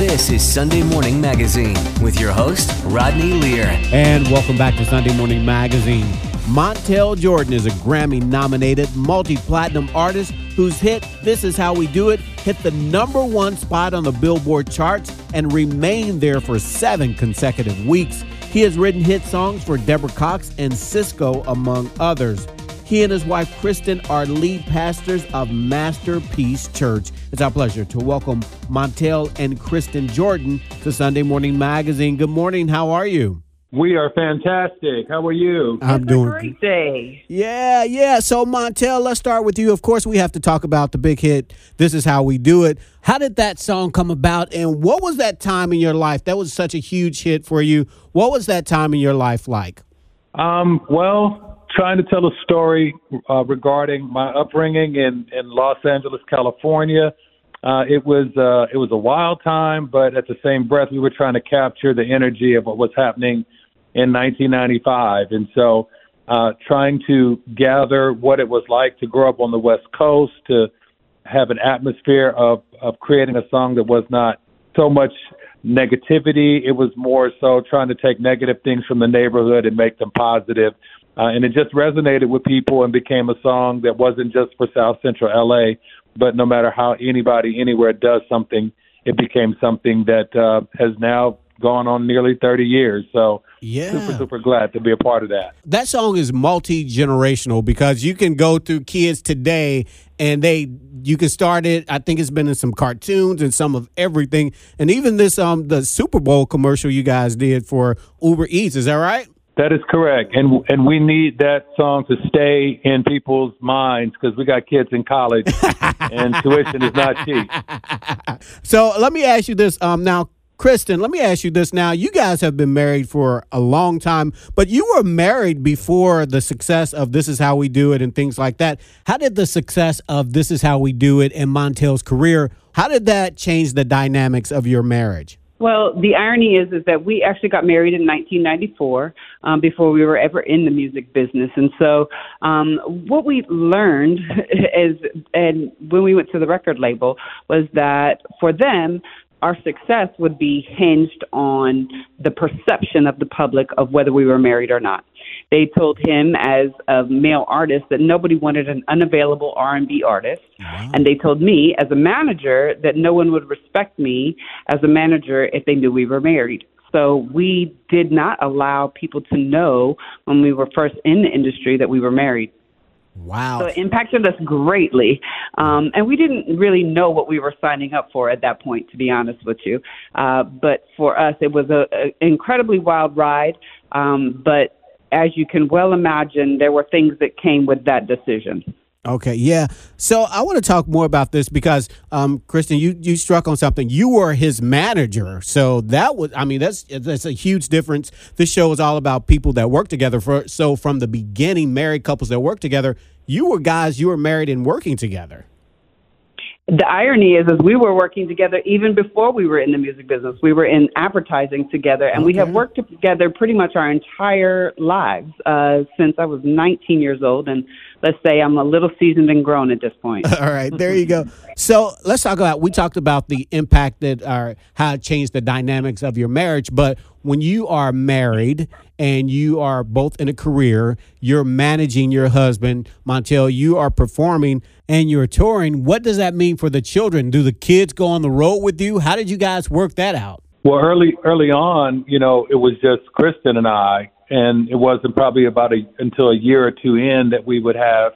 This is Sunday Morning Magazine with your host, Rodney Lear. And welcome back to Sunday Morning Magazine. Montell Jordan is a Grammy nominated multi platinum artist whose hit This Is How We Do It hit the number one spot on the Billboard charts and remained there for seven consecutive weeks. He has written hit songs for Deborah Cox and Sisqo, among others. He and his wife Kristin are lead pastors of Master Peace Church. It's our pleasure to welcome Montell and Kristin Jordan to Sunday Morning Magazine. Good morning. How are you? We are fantastic. How are you? I'm It's doing a great day. Yeah, yeah. So Montell, let's start with you. Of course, we have to talk about the big hit. This is how we do it. How did that song come about, and what was that time in your life? That was such a huge hit for you. What was that time in your life like? Um, well, trying to tell a story uh, regarding my upbringing in, in Los Angeles, California. Uh, it was uh, it was a wild time, but at the same breath, we were trying to capture the energy of what was happening in 1995, and so uh, trying to gather what it was like to grow up on the West Coast, to have an atmosphere of of creating a song that was not so much negativity. It was more so trying to take negative things from the neighborhood and make them positive. Uh, and it just resonated with people and became a song that wasn't just for South Central LA, but no matter how anybody anywhere does something, it became something that uh, has now gone on nearly 30 years. So Yeah. super, super glad to be a part of that. That song is multi generational because you can go through kids today and they you can start it. I think it's been in some cartoons and some of everything, and even this um the Super Bowl commercial you guys did for Uber Eats. Is that right? That is correct, and and we need that song to stay in people's minds because we got kids in college, and tuition is not cheap. So let me ask you this. Um, now, Kristin, let me ask you this. Now, you guys have been married for a long time, but you were married before the success of This Is How We Do It and things like that. How did the success of This Is How We Do It and Montell's career? How did that change the dynamics of your marriage? Well, the irony is is that we actually got married in 1994 um, before we were ever in the music business, and so um, what we learned is, and when we went to the record label, was that for them. Our success would be hinged on the perception of the public of whether we were married or not. They told him as a male artist that nobody wanted an unavailable R&B artist, and they told me as a manager that no one would respect me as a manager if they knew we were married. So we did not allow people to know when we were first in the industry that we were married. Wow. So it impacted us greatly. Um, and we didn't really know what we were signing up for at that point, to be honest with you. Uh, but for us, it was an incredibly wild ride. Um, but as you can well imagine, there were things that came with that decision. Okay, yeah. So I want to talk more about this because, um, Kristin, you you struck on something. You were his manager, so that was. I mean, that's that's a huge difference. This show is all about people that work together. For so from the beginning, married couples that work together. You were guys. You were married and working together. The irony is, is we were working together even before we were in the music business. We were in advertising together, and we have worked together pretty much our entire lives uh, since I was 19 years old. And let's say I'm a little seasoned and grown at this point. All right, there you go. So let's talk about. We talked about the impact that or how it changed the dynamics of your marriage. But when you are married and you are both in a career, you're managing your husband, Montell. You are performing and you're touring. What does that mean for the children? Do the kids go on the road with you? How did you guys work that out? Well, early early on, you know, it was just Kristin and I, and it wasn't probably about a until a year or two in that we would have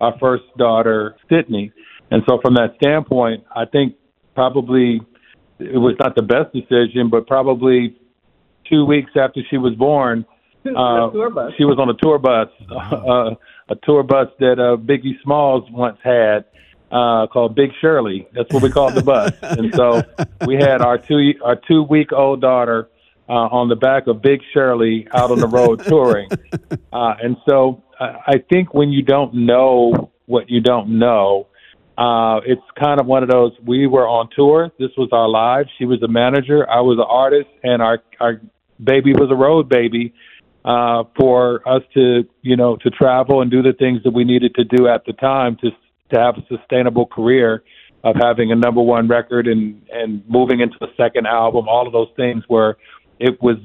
our first daughter, Sydney. And so, from that standpoint, I think probably it was not the best decision, but probably two weeks after she was born, uh, she was on a tour bus, uh, a tour bus that uh, Biggie Smalls once had uh, called Big Shirley. That's what we called the bus. and so we had our two our two week old daughter uh, on the back of Big Shirley out on the road touring. Uh, and so I I think when you don't know what you don't know, uh, it's kind of one of those. We were on tour. This was our lives. She was a manager. I was an artist, and our our baby was a road baby uh, for us to you know to travel and do the things that we needed to do at the time to to have a sustainable career of having a number one record and and moving into the second album. All of those things where it was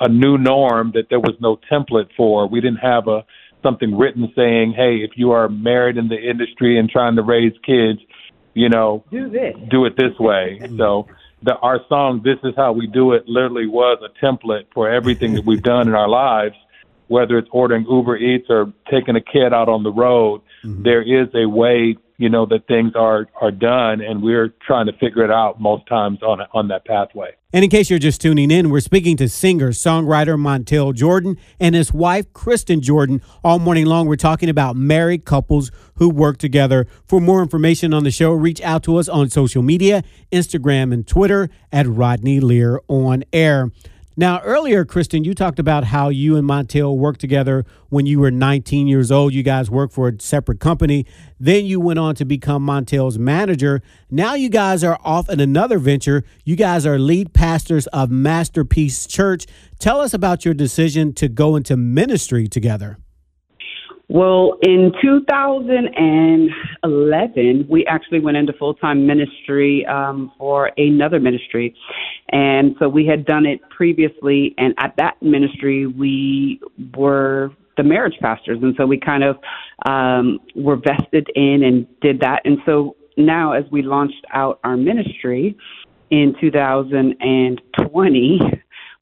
a new norm that there was no template for. We didn't have a something written saying, "Hey, if you are married in the industry and trying to raise kids, you know, do this, do it this way." so the our song "This Is How We Do It" literally was a template for everything that we've done in our lives, whether it's ordering Uber Eats or taking a kid out on the road. Mm-hmm. There is a way you know that things are are done and we're trying to figure it out most times on on that pathway. And in case you're just tuning in we're speaking to singer songwriter montell jordan and his wife kristin jordan all morning long. We're talking about married couples who work together. For more information on the show reach out to us on social media instagram and twitter at rodney lear on air now, earlier, Kristin, you talked about how you and Montell worked together when you were 19 years old. You guys worked for a separate company. Then you went on to become Montell's manager. Now you guys are off in another venture. You guys are lead pastors of Master Peace Church. Tell us about your decision to go into ministry together. Well, in 2011, we actually went into full time ministry um, for another ministry. And so we had done it previously. And at that ministry, we were the marriage pastors. And so we kind of um, were vested in and did that. And so now, as we launched out our ministry in 2020,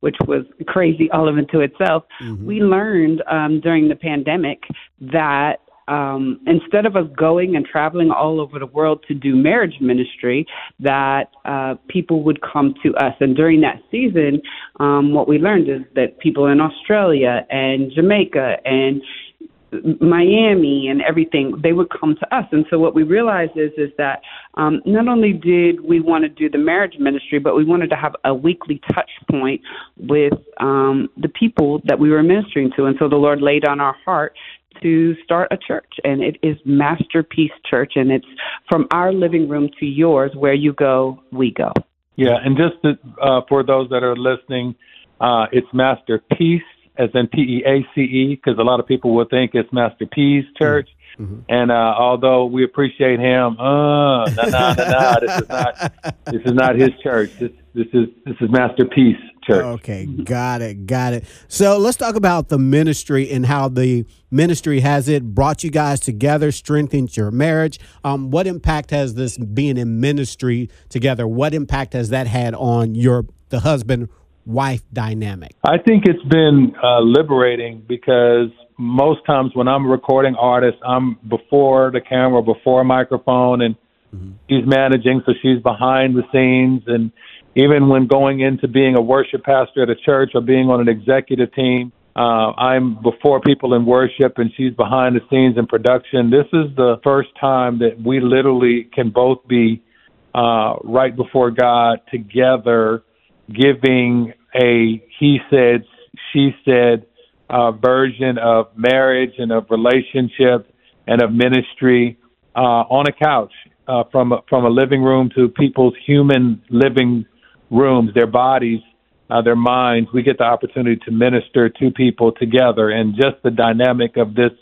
which was crazy all of into itself. Mm-hmm. We learned um, during the pandemic that um, instead of us going and traveling all over the world to do marriage ministry, that uh, people would come to us. And during that season, um, what we learned is that people in Australia and Jamaica and Miami and everything, they would come to us. And so what we realized is is that um, not only did we want to do the marriage ministry, but we wanted to have a weekly touch point with um, the people that we were ministering to. And so the Lord laid on our heart to start a church, and it is Master Peace Church, and it's from our living room to yours. Where you go, we go. Yeah, and just to, uh, for those that are listening, uh, it's Master Peace as in P E A C E, because a lot of people will think it's Master P's church. Mm-hmm. And uh, although we appreciate him, uh, no, no, no, no, this is not this is not his church. This this is this is Master Peace Church. Okay, got it, got it. So let's talk about the ministry and how the ministry has it brought you guys together, strengthened your marriage. Um, what impact has this being in ministry together? What impact has that had on your the husband wife dynamic? I think it's been uh, liberating because most times when I'm recording artists, I'm before the camera, before a microphone, and mm-hmm. she's managing, so she's behind the scenes. And even when going into being a worship pastor at a church or being on an executive team, uh, I'm before people in worship and she's behind the scenes in production. This is the first time that we literally can both be uh, right before God together giving a he said, she said uh, version of marriage and of relationship and of ministry uh, on a couch uh, from a, from a living room to people's human living rooms, their bodies, uh, their minds. We get the opportunity to minister to people together, and just the dynamic of this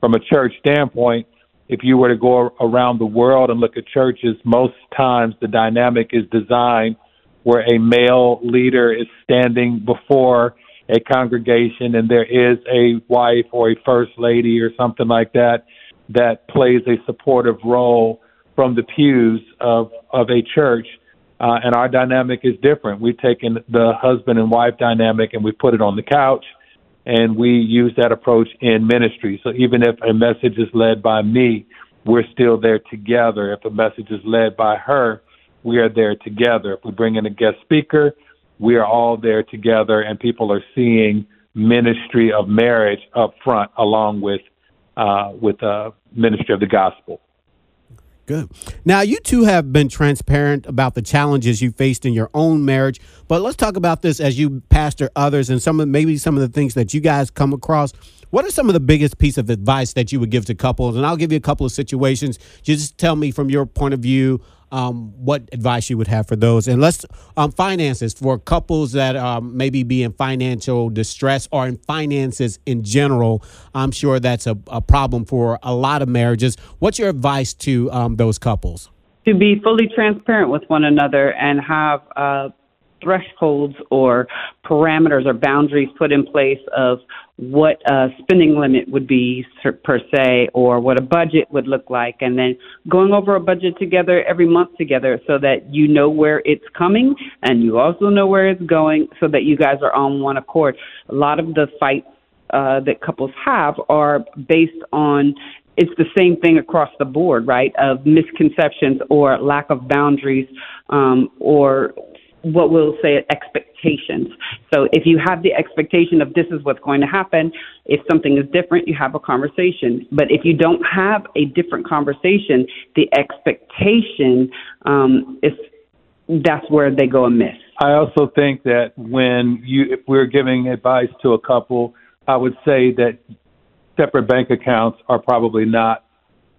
from a church standpoint. If you were to go around the world and look at churches, most times the dynamic is designed where a male leader is standing before a congregation and there is a wife or a first lady or something like that that plays a supportive role from the pews of of a church uh, and our dynamic is different. We've taken the husband and wife dynamic and we put it on the couch and we use that approach in ministry. So even if a message is led by me we're still there together. If a message is led by her we are there together. If we bring in a guest speaker, we are all there together, and people are seeing ministry of marriage up front, along with uh, with uh, ministry of the gospel. Good. Now, you two have been transparent about the challenges you faced in your own marriage, but let's talk about this as you pastor others and some of maybe some of the things that you guys come across. What are some of the biggest piece of advice that you would give to couples? And I'll give you a couple of situations. Just tell me from your point of view um, what advice you would have for those. And let's um, finances for couples that um, maybe be in financial distress or in finances in general. I'm sure that's a, a problem for a lot of marriages. What's your advice to um, those couples? to be fully transparent with one another and have uh, thresholds or parameters or boundaries put in place of what a spending limit would be per se or what a budget would look like and then going over a budget together every month together so that you know where it's coming and you also know where it's going so that you guys are on one accord a lot of the fights uh, that couples have are based on it's the same thing across the board, right? Of misconceptions or lack of boundaries um, or what we'll say expectations. So if you have the expectation of this is what's going to happen, if something is different, you have a conversation. But if you don't have a different conversation, the expectation um, is that's where they go amiss. I also think that when you, if we're giving advice to a couple, I would say that separate bank accounts are probably not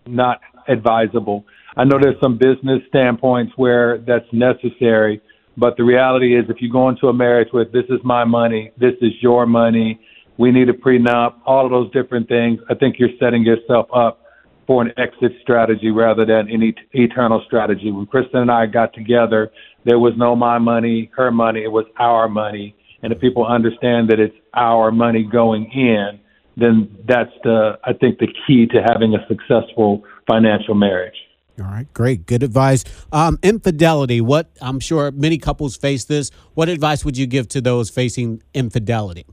not advisable. I know there's some business standpoints where that's necessary, but the reality is if you go into a marriage with this is my money, this is your money, we need a prenup, all of those different things, I think you're setting yourself up for an exit strategy rather than any eternal strategy. When Kristin and I got together, there was no my money, her money, it was our money. And if people understand that it's our money going in, then that's the I think the key to having a successful financial marriage. All right, great, good advice. Um, infidelity. What I'm sure many couples face this. What advice would you give to those facing infidelity?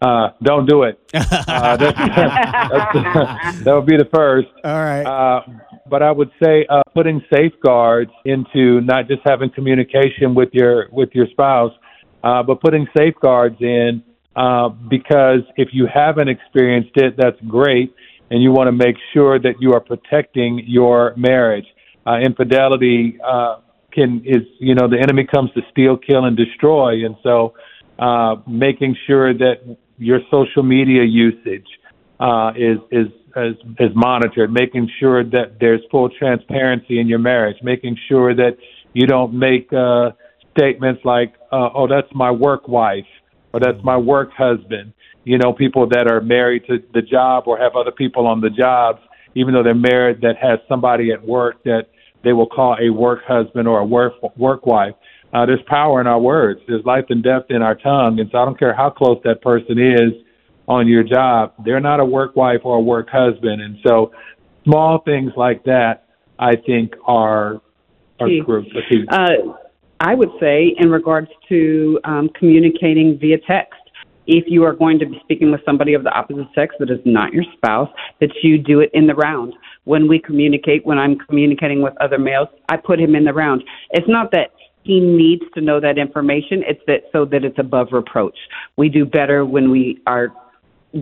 Uh, don't do it. Uh, that's, that's, that would be the first. All right. Uh, but I would say uh, putting safeguards into not just having communication with your with your spouse, uh, but putting safeguards in uh, because if you haven't experienced it, that's great, and you want to make sure that you are protecting your marriage. Uh, infidelity uh, can is you know the enemy comes to steal, kill, and destroy, and so uh, making sure that your social media usage uh, is is is, is monitored, making sure that there's full transparency in your marriage, making sure that you don't make uh, statements like, uh, "Oh, that's my work wife," or that's my work husband. You know, people that are married to the job or have other people on the jobs, even though they're married, that has somebody at work that they will call a work husband or a work work wife. Uh, there's power in our words. There's life and death in our tongue, and so I don't care how close that person is on your job. They're not a work wife or a work husband, and so small things like that, I think, are are key. Uh, I would say, in regards to um, communicating via text, if you are going to be speaking with somebody of the opposite sex that is not your spouse, that you do it in the round. When we communicate, when I'm communicating with other males, I put him in the round. It's not that he needs to know that information, it's that so that it's above reproach. We do better when we are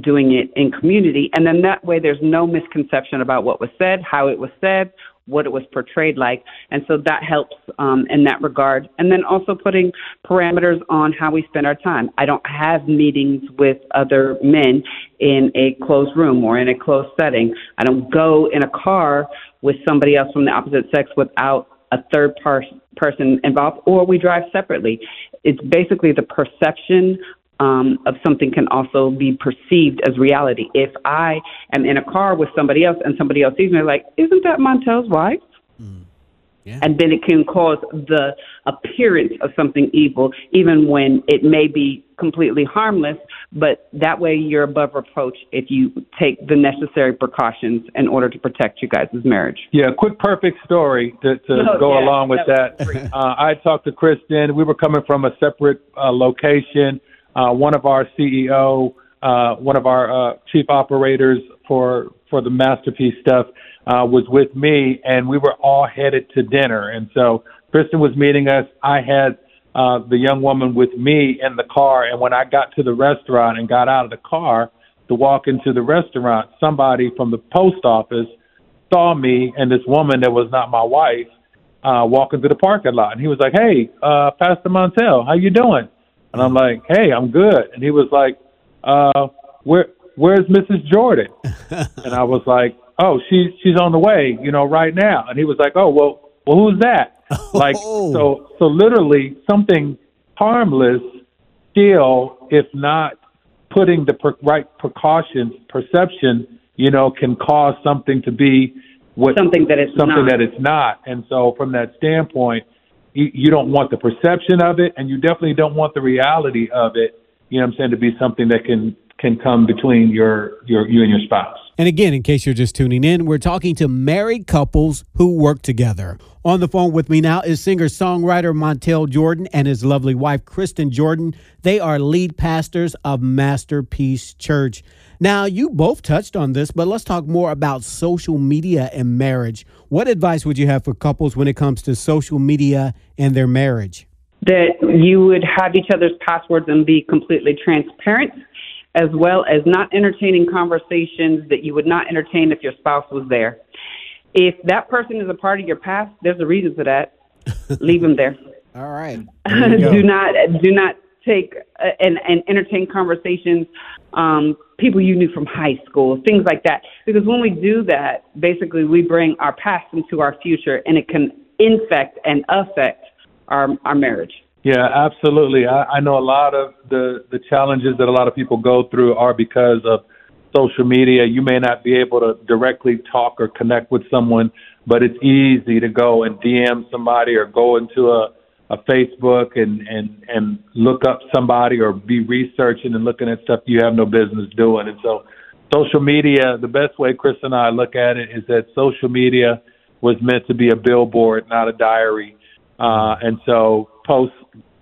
doing it in community, and then that way there's no misconception about what was said, how it was said, what it was portrayed like. And so that helps um, in that regard. And then also putting parameters on how we spend our time. I don't have meetings with other men in a closed room or in a closed setting. I don't go in a car with somebody else from the opposite sex without a third par- person involved, or we drive separately. It's basically the perception um, of something can also be perceived as reality. If I am in a car with somebody else and somebody else sees me, like, isn't that Montell's wife? Mm. Yeah. And then it can cause the appearance of something evil, even when it may be completely harmless. But that way, you're above reproach if you take the necessary precautions in order to protect you guys' marriage. Yeah, quick, perfect story to, to oh, go yeah, along with that. that. uh, I talked to Kristin. We were coming from a separate uh, location uh, one of our CEO, uh, one of our uh, chief operators for for the masterpiece stuff uh, was with me, and we were all headed to dinner. And so Kristin was meeting us. I had uh, the young woman with me in the car, and when I got to the restaurant and got out of the car to walk into the restaurant, somebody from the post office saw me and this woman that was not my wife uh, walking through the parking lot, and he was like, "Hey, uh, Pastor Montell, how you doing?" And I'm like, hey, I'm good. And he was like, uh, where, where's Mrs. Jordan? and I was like, oh, she's, she's on the way, you know, right now. And he was like, oh, well, well, who's that? Like, oh. so, so literally something harmless still, if not putting the per- right precautions, perception, you know, can cause something to be what something that it's something not. that it's not. And so from that standpoint, you, don't want the perception of it, and you definitely don't want the reality of it. You know what I'm saying to be something that can can come between your your you and your spouse. And again, in case you're just tuning in, we're talking to married couples who work together. On the phone with me now is singer songwriter Montell Jordan and his lovely wife, Kristin Jordan. They are lead pastors of Master Peace Church. Now, you both touched on this, but let's talk more about social media and marriage. What advice would you have for couples when it comes to social media and their marriage? That you would have each other's passwords and be completely transparent as well as not entertaining conversations that you would not entertain if your spouse was there. If that person is a part of your past, there's a reason for that. Leave them there. All right. do not do not take uh, and and entertain conversations um people you knew from high school things like that because when we do that basically we bring our past into our future and it can infect and affect our our marriage yeah, absolutely. I, I know a lot of the the challenges that a lot of people go through are because of social media. You may not be able to directly talk or connect with someone, but it's easy to go and DM somebody or go into a a Facebook and and and look up somebody or be researching and looking at stuff you have no business doing. And so, social media, the best way Chris and I look at it is that social media was meant to be a billboard, not a diary. Uh, and so, post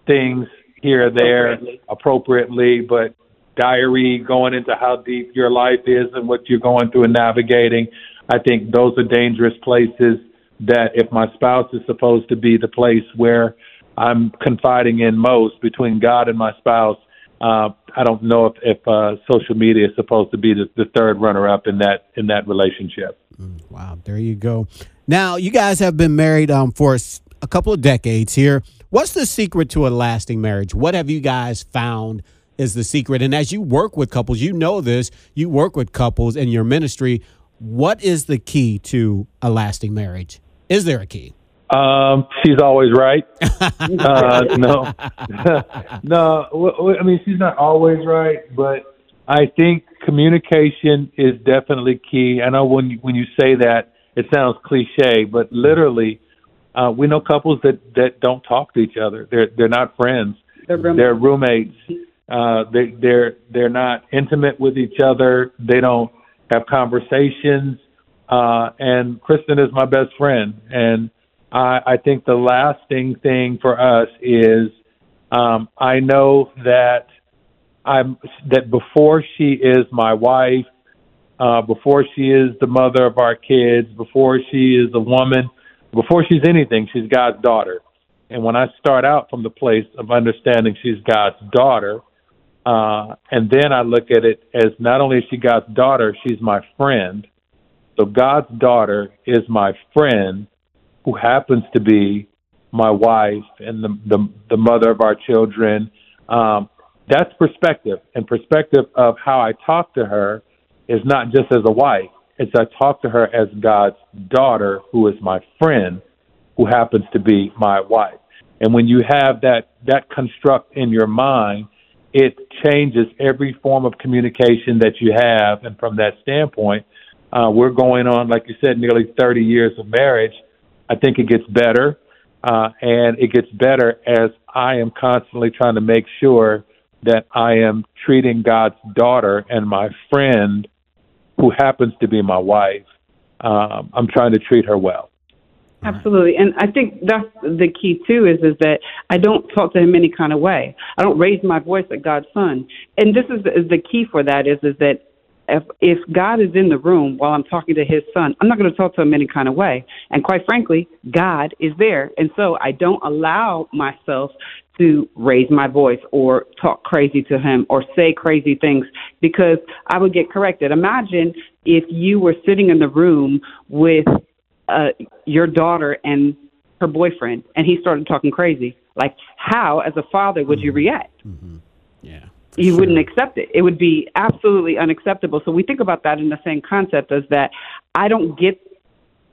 things here or there appropriately. appropriately, but diary going into how deep your life is and what you're going through and navigating. I think those are dangerous places that if my spouse is supposed to be the place where I'm confiding in most between God and my spouse, uh, I don't know if, if uh, social media is supposed to be the, the third runner up in that in that relationship. Mm, wow, there you go. Now you guys have been married um, for a couple of decades here. What's the secret to a lasting marriage? What have you guys found is the secret? And as you work with couples, you know this, you work with couples in your ministry. What is the key to a lasting marriage? Is there a key? Um, she's always right. uh, no, no. I mean, she's not always right, but I think communication is definitely key. I know when you, when you say that, it sounds cliche, but literally, uh, we know couples that that don't talk to each other. They're they're not friends. They're roommates. They're roommates. Uh, they they're they're not intimate with each other. They don't have conversations. Uh, and Kristin is my best friend, and I, I think the lasting thing for us is um, I know that I'm that before she is my wife, uh, before she is the mother of our kids, before she is a woman before she's anything, she's God's daughter. And when I start out from the place of understanding she's God's daughter, uh, and then I look at it as not only is she God's daughter, she's my friend. So God's daughter is my friend who happens to be my wife and the the, the mother of our children. Um, that's perspective, and perspective of how I talk to her is not just as a wife is I talk to her as God's daughter, who is my friend, who happens to be my wife. And when you have that that construct in your mind, it changes every form of communication that you have. And from that standpoint, uh, we're going on, like you said, nearly 30 years of marriage. I think it gets better, uh, and it gets better as I am constantly trying to make sure that I am treating God's daughter and my friend who happens to be my wife, um, I'm trying to treat her well. Absolutely, and I think that's the key too. Is is that I don't talk to him any kind of way. I don't raise my voice at God's son, and this is is the key for that. Is is that if if God is in the room while I'm talking to His Son, I'm not going to talk to him any kind of way. And quite frankly, God is there, and so I don't allow myself to raise my voice or talk crazy to him or say crazy things because I would get corrected. Imagine if you were sitting in the room with uh, your daughter and her boyfriend and he started talking crazy. Like, how, as a father, would you react? Mm-hmm. Yeah. You sure. wouldn't accept it. It would be absolutely unacceptable. So we think about that in the same concept as that I don't get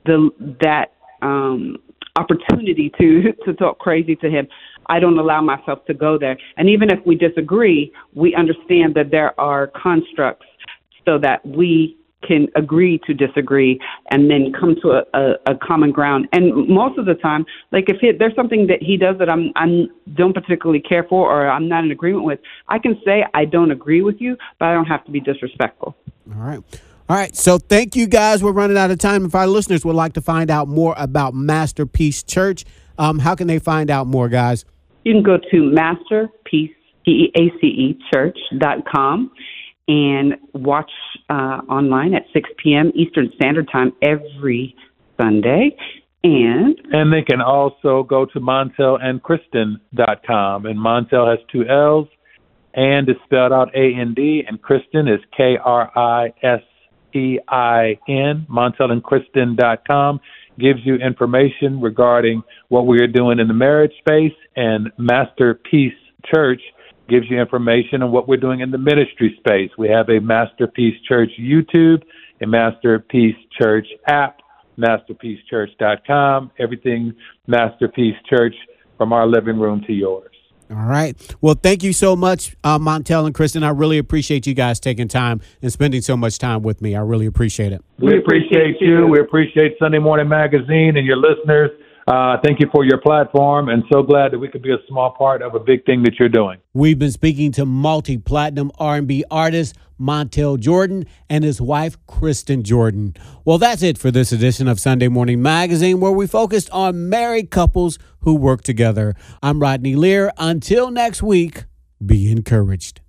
the that um opportunity to to talk crazy to him. I don't allow myself to go there. And even if we disagree, we understand that there are constructs so that we can agree to disagree and then come to a, a, a common ground. And most of the time, like if it, there's something that he does that I'm I don't particularly care for or I'm not in agreement with, I can say I don't agree with you, but I don't have to be disrespectful. All right. All right. So thank you guys. We're running out of time. If our listeners would like to find out more about Master Peace Church, um, how can they find out more, guys? You can go to masterpiece, P-E-A-C-E, church.com and watch uh, online at 6 p.m. Eastern Standard Time every Sunday. And and they can also go to montellandkristin.com. And Montell has two L's, and is spelled out A N D, and Kristin is K R I S T I N. Montellandkristin.com gives you information regarding what we are doing in the marriage space, and Master Peace Church gives you information on what we're doing in the ministry space. We have a Master Peace Church YouTube, a Master Peace Church app, masterpeacechurch.com, everything Master Peace Church from our living room to yours. All right. Well, thank you so much, uh, Montell and Kristin. I really appreciate you guys taking time and spending so much time with me. I really appreciate it. We appreciate you. We appreciate Sunday Morning Magazine and your listeners. Uh, thank you for your platform, and so glad that we could be a small part of a big thing that you're doing. We've been speaking to multi-platinum R&B artist Montell Jordan and his wife Kristin Jordan. Well, that's it for this edition of Sunday Morning Magazine, where we focused on married couples who work together. I'm Rodney Lear. Until next week, be encouraged.